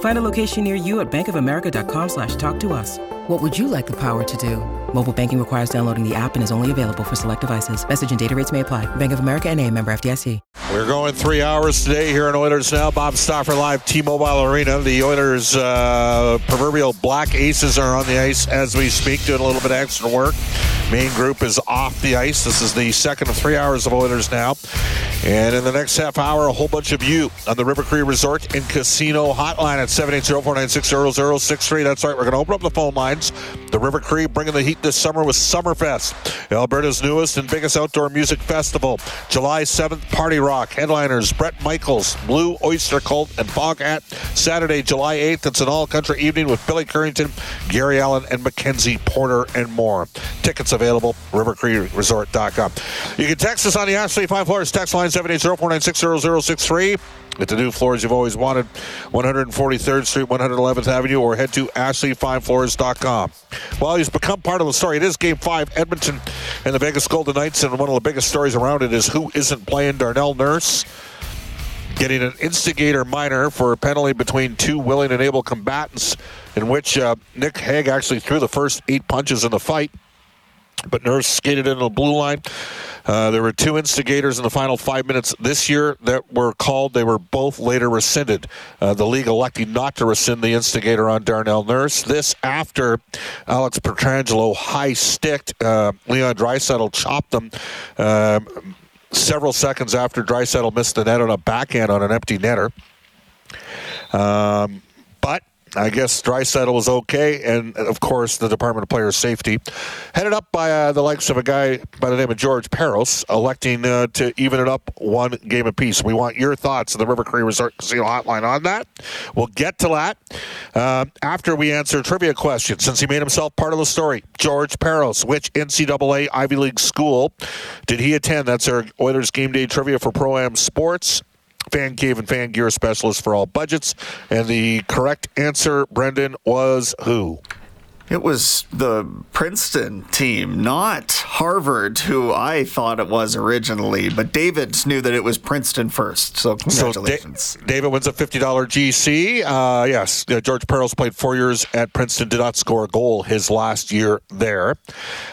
Find a location near you at bankofamerica.com slash talk to us. What would you like the power to do? Mobile banking requires downloading the app and is only available for select devices. Message and data rates may apply. Bank of America and a member FDIC. We're going three hours today here in Oilers Now. Bob Stauffer live, T-Mobile Arena. The Oilers' uh, proverbial black aces are on the ice as we speak, doing a little bit of extra work. Main group is off the ice. This is the second of three hours of Oilers Now. And in the next half hour, a whole bunch of you on the River Cree Resort and Casino hotline at 780-496-0063. That's right. We're going to open up the phone lines. The River Cree bringing the heat this summer with Summerfest, Alberta's newest and biggest outdoor music festival. July 7th, Party Rock. Headliners, Bret Michaels, Blue Oyster Cult, and Foghat. Saturday, July 8th, it's an all-country evening with Billy Currington, Gary Allan, and Mackenzie Porter, and more. Tickets available, rivercreeresort.com. You can text us on the Ashley 5 Floors text line 780-496-0063. Get the new floors you've always wanted, 143rd Street, 111th Avenue, or head to ashley5floors.com. Well, he's become part of the story. It is Game 5, Edmonton and the Vegas Golden Knights, and one of the biggest stories around it is who isn't playing Darnell Nurse getting an instigator minor for a penalty between two willing and able combatants, in which uh, Nick Hague actually threw the first eight punches in the fight, but Nurse skated into the blue line. Uh, there were two instigators in the final five minutes this year that were called. They were both later rescinded. Uh, the league electing not to rescind the instigator on Darnell Nurse. This after Alex Pietrangelo high sticked uh, Leon Draisaitl, chopped them. Uh, several seconds after Draisaitl missed the net on a backhand on an empty netter. Um, but I guess Draisaitl was okay, and of course the Department of Player Safety, headed up by uh, the likes of a guy by the name of George Parros, electing uh, to even it up one game apiece. We want your thoughts on the River Cree Resort Casino Hotline on that. We'll get to that uh, after we answer trivia questions. Since he made himself part of the story, George Parros, which NCAA Ivy League school did he attend? That's our Oilers game day trivia for Pro Am Sports. Fan Cave and Fan Gear specialist for all budgets. And the correct answer, Brendan, was who? It was the Princeton team, not Harvard, who I thought it was originally. But David knew that it was Princeton first. So congratulations. So da- David wins a $50 GC. Uh, yes, uh, George Parros played four years at Princeton, did not score a goal his last year there.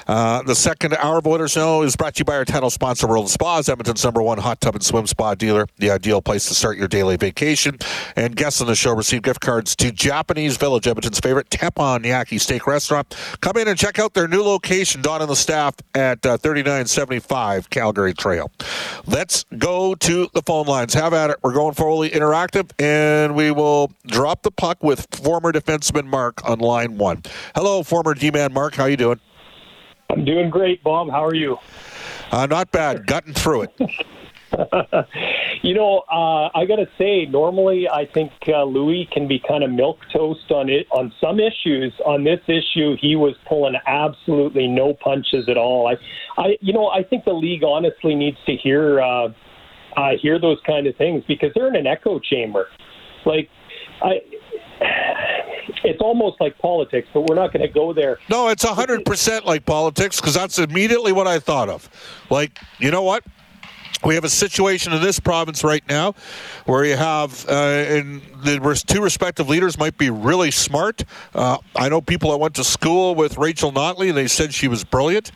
Uh, the second hour of Oilers Now is brought to you by our title sponsor, World of Spas, Edmonton's number one hot tub and swim spa dealer, the ideal place to start your daily vacation. And guests on the show receive gift cards to Japanese Village, Edmonton's favorite teppanyaki steak restaurant. Come in and check out their new location, Don and the staff at uh, 3975 Calgary Trail. Let's go to the phone lines. Have at it. We're going fully interactive, and we will drop the puck with former defenseman Mark on line one. Hello, former D-man Mark. How you doing? I'm doing great, Bob. How are you? Uh, not bad. Gotten through it. you know, uh, I got to say, normally I think uh, Louis can be kind of milk toast on it on some issues. On this issue, he was pulling absolutely no punches at all. I, I, you know, I think the league honestly needs to hear uh, uh, hear those kind of things because they're in an echo chamber. Like, I. It's almost like politics, but we're not going to go there. No, it's 100% like politics because that's immediately what I thought of. Like, you know what? We have a situation in this province right now where you have, uh, and the two respective leaders might be really smart. Uh, I know people that went to school with Rachel Notley, they said she was brilliant.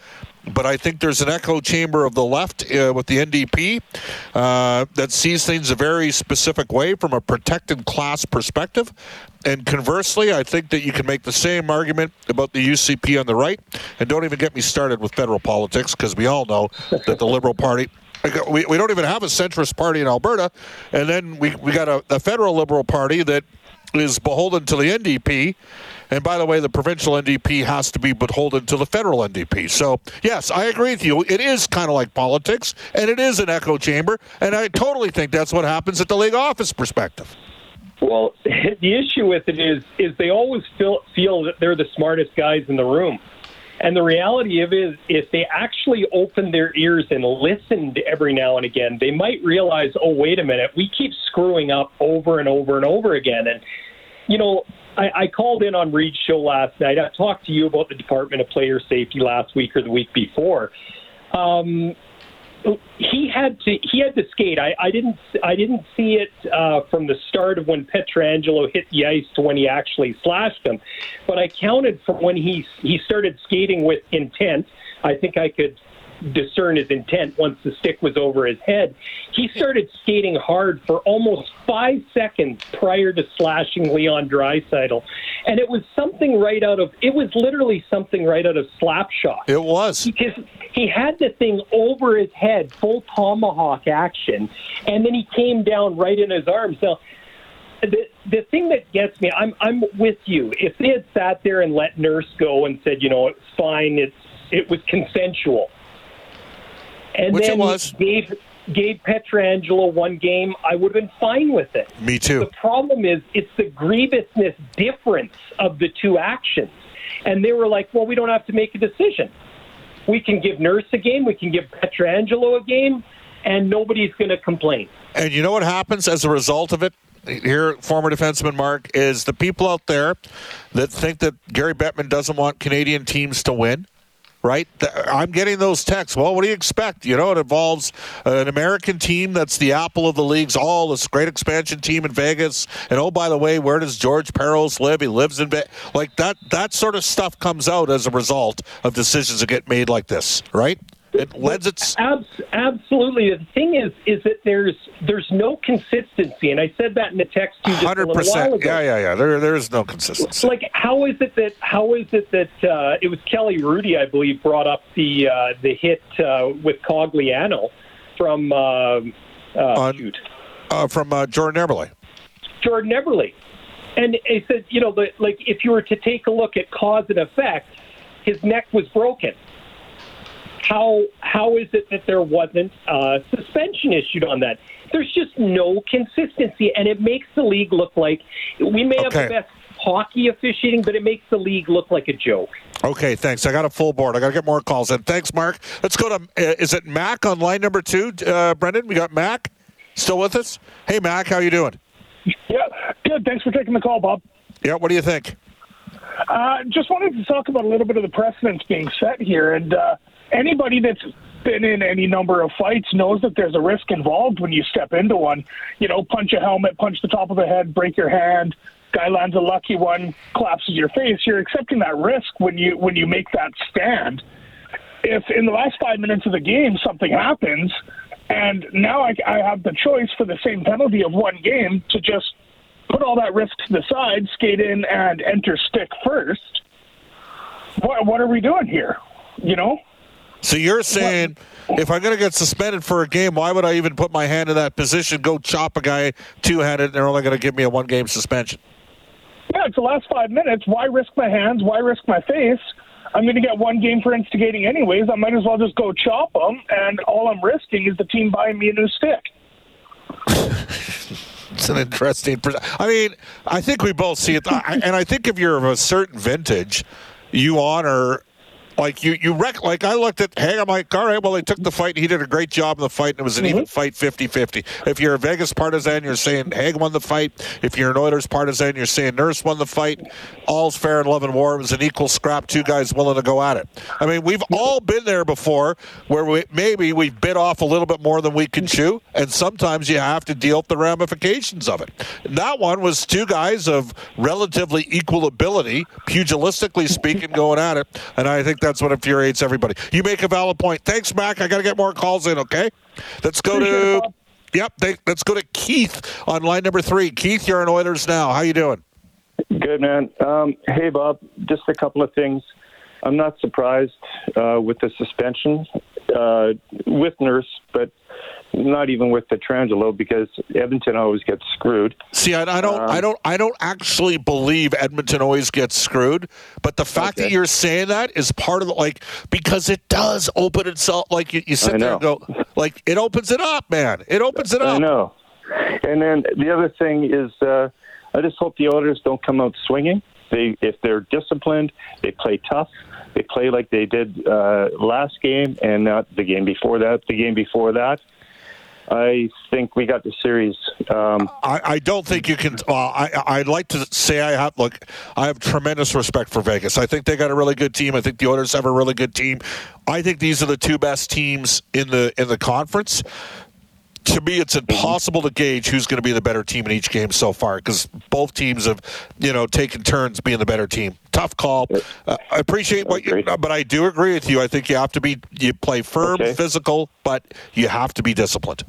but I think there's an echo chamber of the left uh, with the NDP uh, that sees things a very specific way from a protected class perspective. And conversely, I think that you can make the same argument about the UCP on the right. And don't even get me started with federal politics because we all know that the Liberal Party we, we don't even have a centrist party in Alberta, and then we, we got a, a federal Liberal Party that is beholden to the NDP. And by the way, the provincial NDP has to be beholden to the federal NDP. So, yes, I agree with you. It is kind of like politics, and it is an echo chamber. And I totally think that's what happens at the league office perspective. Well, the issue with it is, is they always feel, feel that they're the smartest guys in the room. And the reality of it is, if they actually opened their ears and listened every now and again, they might realize, oh, wait a minute, we keep screwing up over and over and over again. And, you know, I, I called in on Reed's show last night. I talked to you about the Department of Player Safety last week or the week before. Um, he had to he had to skate. I, I didn't I didn't see it uh, from the start of when Pietrangelo hit the ice to when he actually slashed him, but I counted from when he he started skating with intent. I think I could discern his intent once the stick was over his head. He started skating hard for almost five seconds prior to slashing Leon Draisaitl, and it was something right out of it was literally something right out of Slapshot. It was because he had the thing over his head, full tomahawk action, and then he came down right in his arms. Now the the thing that gets me, I'm I'm with you. If they had sat there and let Nurse go and said, you know, it's fine, it's it was consensual and Which then it was. gave gave Pietrangelo one game, I would have been fine with it. Me too. The problem is it's the grievousness difference of the two actions. And they were like, well, we don't have to make a decision. We can give Nurse a game, we can give Pietrangelo a game, and nobody's going to complain. And you know what happens as a result of it? Here, former defenseman Mark, is the people out there that think that Gary Bettman doesn't want Canadian teams to win right? I'm getting those texts. Well, what do you expect? You know, it involves an American team that's the apple of the leagues, all this great expansion team in Vegas. And oh, by the way, where does George Parros live? He lives in Vegas. Like that, that sort of stuff comes out as a result of decisions that get made like this, right? It lends its absolutely. The thing is, is that there's there's no consistency, and I said that in the text you just 100%. a little while ago. Yeah, yeah, yeah. There there is no consistency. Like, how is it that how is it that uh, it was Kelly Hrudey, I believe, brought up the uh, the hit uh, with Cogliano from uh, uh, shoot uh, from uh, Jordan Eberle. Jordan Eberle, and he said, you know, the, like if you were to take a look at cause and effect, his neck was broken how how is it that there wasn't a suspension issued on that? There's just no consistency, and it makes the league look like we may okay. have the best hockey officiating, but it makes the league look like a joke. Okay, thanks. I got a full board. I got to get more calls in. Thanks, Mark. Let's go to. Uh, is it Mac on line number two? Uh, Brendan, we got Mac still with us. Hey, Mac, how you doing? Yeah, good. Thanks for taking the call, Bob. Yeah, what do you think? Uh, just wanted to talk about a little bit of the precedents being set here, and uh, anybody that's been in any number of fights knows that there's a risk involved when you step into one. You know, punch a helmet, punch the top of the head, break your hand. Guy lands a lucky one, collapses your face. You're accepting that risk when you when you make that stand. If in the last five minutes of the game something happens, and now I, I have the choice for the same penalty of one game to just put all that risk to the side, skate in and enter stick first. What what are we doing here? You know. So you're saying if I'm going to get suspended for a game, why would I even put my hand in that position, go chop a guy two handed, and they're only going to give me a one game suspension? Yeah, it's the last five minutes. Why risk my hands? Why risk my face? I'm going to get one game for instigating anyways. I might as well just go chop them, and all I'm risking is the team buying me a new stick. it's an interesting. I mean, I think we both see it, and I think if you're of a certain vintage, you honor like you, you rec- like I looked at Hey, I'm like, all right, well, they took the fight. He did a great job in the fight, and it was an mm-hmm. even fight 50 50. If you're a Vegas partisan, you're saying Hague won the fight. If you're an Oilers partisan, you're saying Nurse won the fight. All's fair in love and war. It was an equal scrap, two guys willing to go at it. I mean, we've all been there before where we, maybe we bit off a little bit more than we can chew, and sometimes you have to deal with the ramifications of it. And that one was two guys of relatively equal ability, pugilistically speaking, going at it, and I think that's what infuriates everybody. You make a valid point. Thanks, Mac. I got to get more calls in. Okay, let's go to. Yep, they, let's go to Keith on line number three. Keith, you're in Oilers now. How you doing? Good man. Um, hey Bob, just a couple of things. I'm not surprised uh, with the suspension uh, with Nurse, but not even with Pietrangelo because Edmonton always gets screwed. See, I, I don't, um, I don't, I don't actually believe Edmonton always gets screwed. But the fact okay. that you're saying that is part of the like because it does open itself. Like you, you sit there and go, like it opens it up, man. It opens it up. I know. And then the other thing is, uh, I just hope the Oilers don't come out swinging. They, if they're disciplined, they play tough. They play like they did uh, last game and not the game before that. The game before that, I think we got the series. Um, I, I, don't think you can. Uh, I, I'd like to say I have look. I have tremendous respect for Vegas. I think they got a really good team. I think the Oilers have a really good team. I think these are the two best teams in the in the conference to me, it's impossible to gauge who's going to be the better team in each game so far because both teams have, you know, taken turns being the better team. Tough call. Uh, I appreciate what you, but I do agree with you. I think you have to be, you play firm, okay. physical, but you have to be disciplined.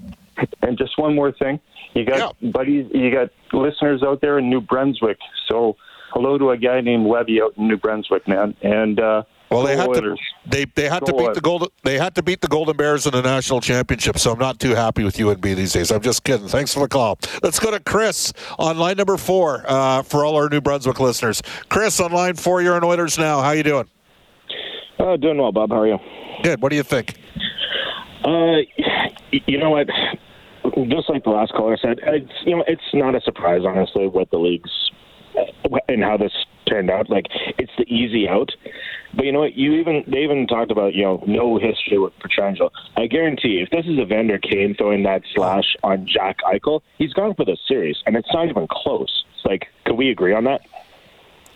And just one more thing, you got yeah. buddies, you got listeners out there in New Brunswick. So hello to a guy named Webby out in New Brunswick, man, and. uh well, they had to they they had to beat the golden they had to beat the Golden Bears in the national championship. So I'm not too happy with UNB these days. I'm just kidding. Thanks for the call. Let's go to Chris on line number four uh, for all our New Brunswick listeners. Chris on line four, you're in Oilers now. How you doing? Uh, doing well, Bob. How are you? Good. What do you think? Uh, you know what? Just like the last caller said, it's you know it's not a surprise, honestly, what the league's and how this turned out. Like it's the easy out. But you know what? You even they even talked about you know no history with Pietrangelo. I guarantee if this is Evander Kane throwing that slash on Jack Eichel, he's gone for the series, and it's not even close. Like, could we agree on that?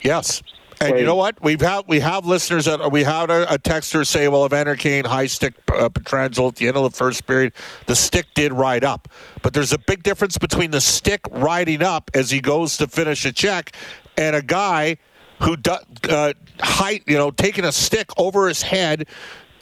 Yes. And you know what? We've had we have listeners that we had a, a texter say, "Well, Evander Kane high stick uh, Pietrangelo at the end of the first period, the stick did ride up, but there's a big difference between the stick riding up as he goes to finish a check and a guy who uh, height, you know, taking a stick over his head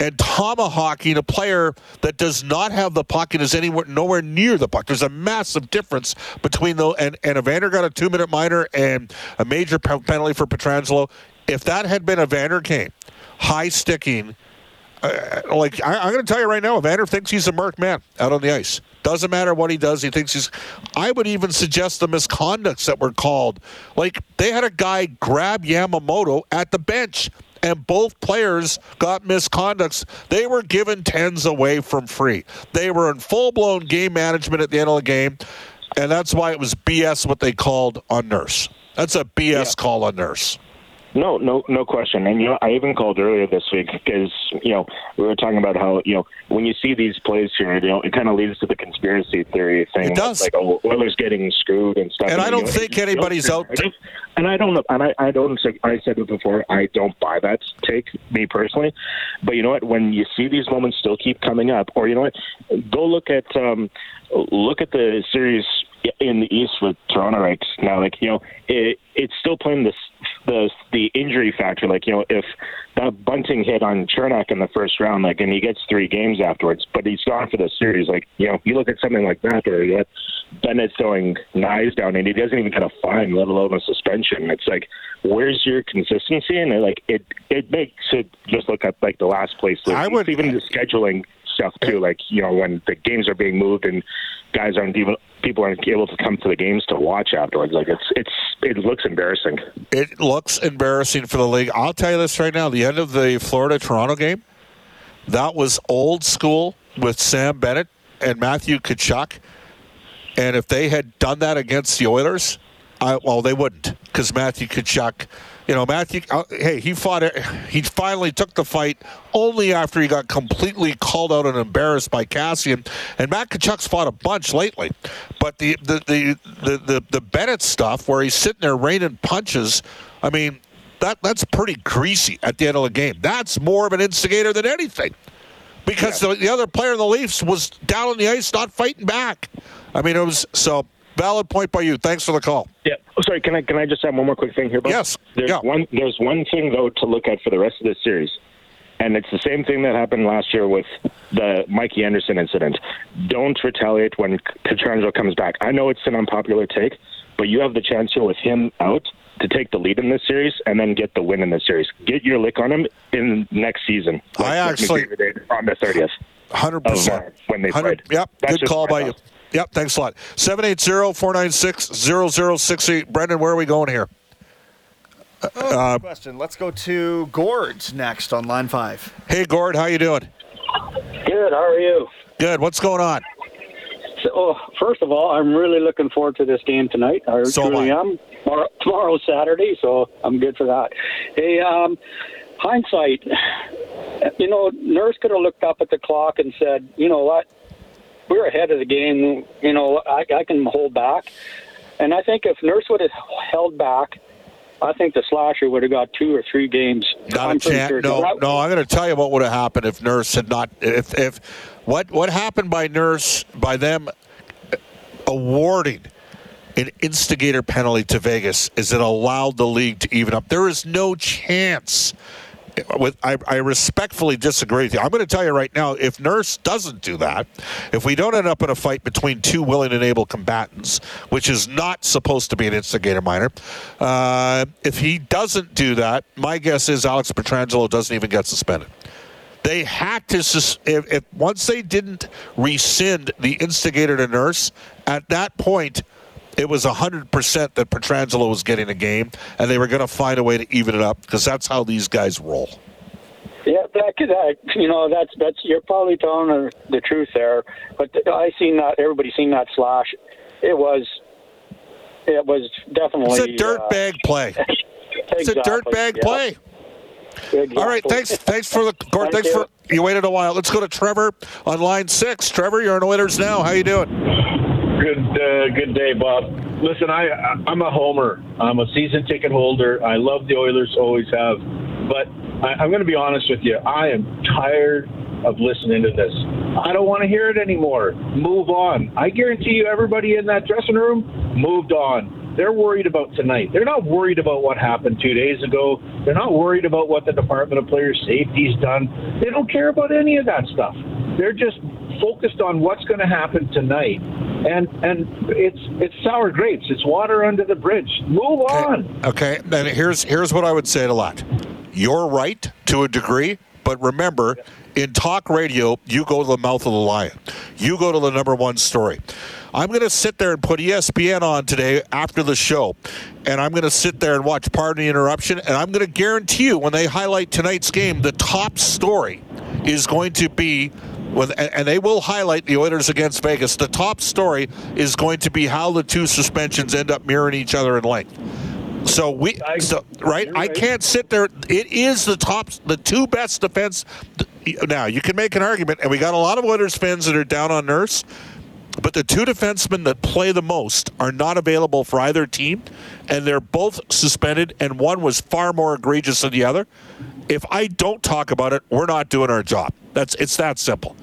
and tomahawking a player that does not have the puck and is anywhere nowhere near the puck. There's a massive difference between the and and Evander got a two minute minor and a major penalty for Pietrangelo. If that had been Evander Kane, high sticking, uh, like I, am going to tell you right now, Evander thinks he's a marked man out on the ice. Doesn't matter what he does. He thinks he's. I would even suggest the misconducts that were called. Like they had a guy grab Yamamoto at the bench, and both players got misconducts. They were given tens away from free. They were in full blown game management at the end of the game, and that's why it was BS what they called on Nurse. That's a BS yeah. call on Nurse. No, no, no question. And you know, I even called earlier this week because you know we were talking about how you know when you see these plays here, you know, it kind of leads to the conspiracy theory thing. It does. Like, oh, Oilers getting screwed and stuff. And, and I don't know, think anybody's out. and I don't. And I, I don't. I said it before. I don't buy that take, me personally. But you know what? When you see these moments still keep coming up, or you know what, go look at um, look at the series in the East with Toronto right now. Like you know, it, it's still playing this the the injury factor. Like you know, if that Bunting hit on Cernak in the first round, like, and he gets three games afterwards, but he's gone for the series. Like you know, you look at something like that, or you know, Bennett throwing knives down, and he doesn't even get a fine, let alone a suspension. It's like, where's your consistency? And like it, it makes it just look at like the last place. I would even the scheduling stuff too. Like you know, when the games are being moved and guys aren't even people aren't able to come to the games to watch afterwards. Like it's it's it looks embarrassing. It looks embarrassing for the league. I'll tell you this right now: the end of the Florida Toronto game, that was old school with Sam Bennett and Matthew Tkachuk. And if they had done that against the Oilers, I, well, they wouldn't because Matthew Tkachuk you know, Matthew, uh, hey, he fought it. He finally took the fight only after he got completely called out and embarrassed by Kassian. And Matt Tkachuk's fought a bunch lately. But the, the, the, the, the, the Bennett stuff where he's sitting there raining punches, I mean, that that's pretty greasy at the end of the game. That's more of an instigator than anything. Because yeah. the, the other player in the Leafs was down on the ice, not fighting back. I mean, it was so valid point by you. Thanks for the call. Yeah. Sorry. Can I can I just add one more quick thing here? Bob? Yes. There's yeah. one. There's one thing though to look at for the rest of this series. And it's the same thing that happened last year with the Mikey Anderson incident. Don't retaliate when Pietrangelo comes back. I know it's an unpopular take, but you have the chance here with him out to take the lead in this series and then get the win in this series. Get your lick on him in next season. Like I actually on the thirtieth. Hundred percent when they played. Yep, That's good call by you. Yep, thanks a lot. 780-496-0068. Brendan, where are we going here? Oh, uh, question. Let's go to Gord next on line five. Hey, Gord, how you doing? Good. How are you? Good. What's going on? So, oh, first of all, I'm really looking forward to this game tonight. I so truly am. Tomorrow, tomorrow's Saturday, so I'm good for that. Hey, um, hindsight, you know, Nurse could have looked up at the clock and said, you know what, we're ahead of the game. You know, I, I can hold back. And I think if Nurse would have held back, I think the slasher would have got two or three games. Not I'm a chance. Sure. No, no. I'm going to tell you what would have happened if Nurse had not. If if what what happened by Nurse by them awarding an instigator penalty to Vegas is it allowed the league to even up. There is no chance with I, I, respectfully disagree with you. I'm going to tell you right now, if Nurse doesn't do that, if we don't end up in a fight between two willing and able combatants, which is not supposed to be an instigator minor, uh, if he doesn't do that, my guess is Alex Pietrangelo doesn't even get suspended. They had to, sus- if, if once they didn't rescind the instigator to Nurse, at that point, it was 100% that Pietrangelo was getting a game, and they were going to find a way to even it up because that's how these guys roll. Yeah, that could, you know, that's that's you're probably telling the, the truth there. But I seen that everybody seen that slash. It was, it was definitely. It's a dirtbag uh, play. exactly, it's a dirtbag yeah. play. Exactly. All right, thanks. Thanks for the Gord. Thanks you. for you waited a while. Let's go to Trevor on line six. Trevor, you're on Oilers now. How you doing? Good, uh, good day, Bob. Listen, I I'm a homer. I'm a season ticket holder. I love the Oilers, always have. But I, I'm going to be honest with you. I am tired of listening to this. I don't want to hear it anymore. Move on. I guarantee you, everybody in that dressing room moved on. They're worried about tonight. They're not worried about what happened two days ago. They're not worried about what the Department of Player Safety's done. They don't care about any of that stuff. They're just focused on what's going to happen tonight. And and it's it's sour grapes. It's water under the bridge. Move okay. on. Okay. And here's here's what I would say to that. You're right to a degree, but remember, in talk radio, you go to the mouth of the lion. You go to the number one story. I'm going to sit there and put ESPN on today after the show, and I'm going to sit there and watch Pardon the Interruption, and I'm going to guarantee you when they highlight tonight's game, the top story is going to be with, and they will highlight the Oilers against Vegas. The top story is going to be how the two suspensions end up mirroring each other in length. So we, so right, I can't sit there. It is the top, the two best defense. Now you can make an argument, and we got a lot of Oilers fans that are down on Nurse, but the two defensemen that play the most are not available for either team, and they're both suspended, and one was far more egregious than the other. If I don't talk about it, we're not doing our job. That's it's that simple.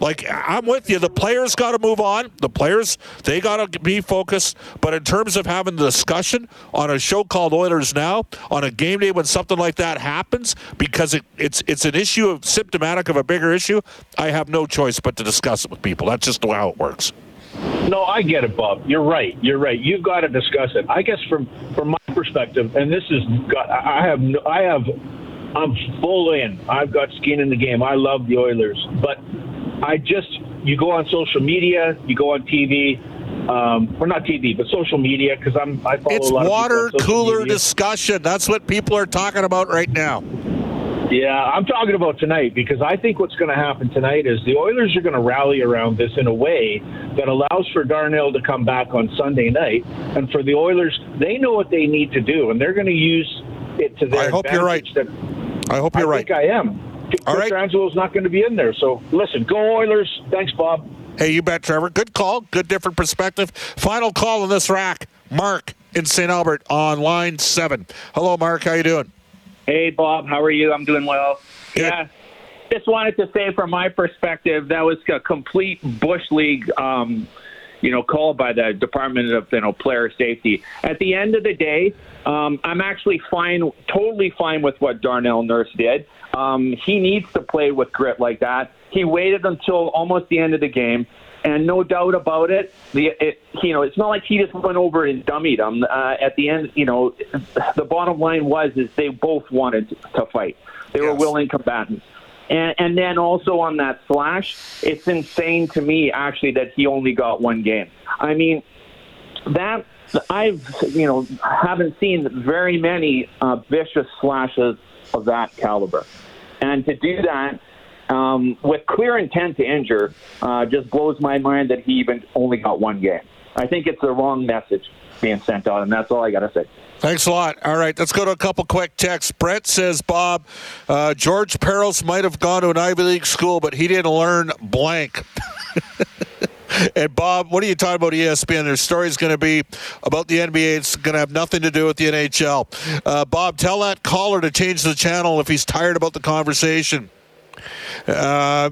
Like I'm with you. The players got to move on. The players they got to be focused. But in terms of having the discussion on a show called Oilers Now on a game day when something like that happens because it, it's it's an issue of symptomatic of a bigger issue, I have no choice but to discuss it with people. That's just how it works. No, I get it, Bob. You're right. You're right. You've got to discuss it. I guess from from my perspective, and this is I have no, I have I'm full in. I've got skin in the game. I love the Oilers, but I just you go on social media, you go on TV, um, or not TV, but social media because I'm I follow it's a lot water of cooler media. discussion. That's what people are talking about right now. Yeah, I'm talking about tonight because I think what's going to happen tonight is the Oilers are going to rally around this in a way that allows for Darnell to come back on Sunday night, and for the Oilers, they know what they need to do, and they're going to use it to their I hope you're right. That, I hope you're I right. I think I am. All right. Angelo's not going to be in there. So listen, go Oilers. Thanks, Bob. Hey, you bet, Trevor. Good call. Good different perspective. Final call on this rack. Mark in St. Albert on line seven. Hello, Mark. How you doing? Hey, Bob. How are you? I'm doing well. Good. Yeah. Just wanted to say, from my perspective, that was a complete bush league. Um, you know, called by the Department of you know Player Safety. At the end of the day, um, I'm actually fine, totally fine with what Darnell Nurse did. Um, he needs to play with grit like that. He waited until almost the end of the game, and no doubt about it, the it, you know it's not like he just went over and dummied him. Uh, at the end, you know, the bottom line was is they both wanted to fight. They yes. were willing combatants. And, and then also on that slash, it's insane to me actually that he only got one game. I mean, that I've you know haven't seen very many uh, vicious slashes of that caliber, and to do that um, with clear intent to injure uh, just blows my mind that he even only got one game. I think it's the wrong message being sent out, and that's all I got to say. Thanks a lot. All right, let's go to a couple quick texts. Brett says, Bob, uh, George Parros might have gone to an Ivy League school, but he didn't learn blank. and Bob, what are you talking about ESPN? Their story's going to be about the NBA. It's going to have nothing to do with the NHL. Uh, Bob, tell that caller to change the channel if he's tired about the conversation. Uh,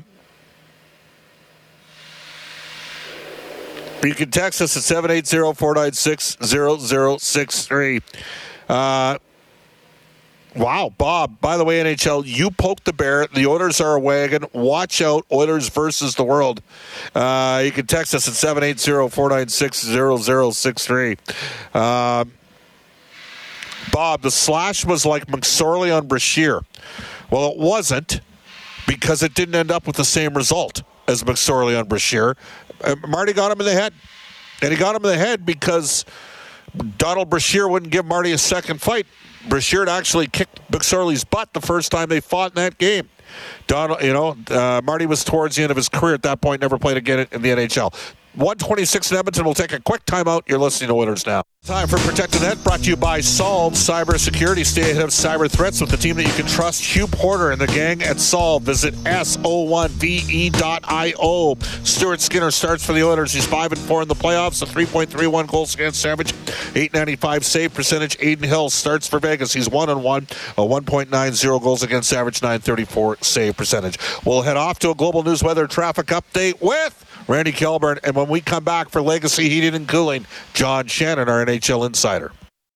You can text us at 780-496-0063. Uh, wow, Bob, by the way, NHL, you poked the bear. The Oilers are a wagon. Watch out, Oilers versus the world. Uh, you can text us at 780-496-0063. Uh, Bob, the slash was like McSorley on Brashear. Well, it wasn't because it didn't end up with the same result as McSorley on Brashear. Uh, Marty got him in the head. And he got him in the head because Donald Brashear wouldn't give Marty a second fight. Brashear actually kicked McSorley's butt the first time they fought in that game. Donald, you know, uh, Marty was towards the end of his career at that point, never played again in the NHL. 126 in Edmonton. We'll take a quick timeout. You're listening to Winners Now. Time for Protect the Net, brought to you by Solve Cybersecurity. Stay ahead of cyber threats with the team that you can trust. Hugh Porter and the gang at Solve. Visit so1ve.io. Stuart Skinner starts for the Oilers. He's 5 and 4 in the playoffs, a 3.31 goals against average, 895 save percentage. Adin Hill starts for Vegas. He's 1 and 1, a 1.90 goals against average, 934 save percentage. We'll head off to a global news weather traffic update with Randy Kilburn. And when we come back for Legacy Heating and Cooling, John Shannon, our NHL insider.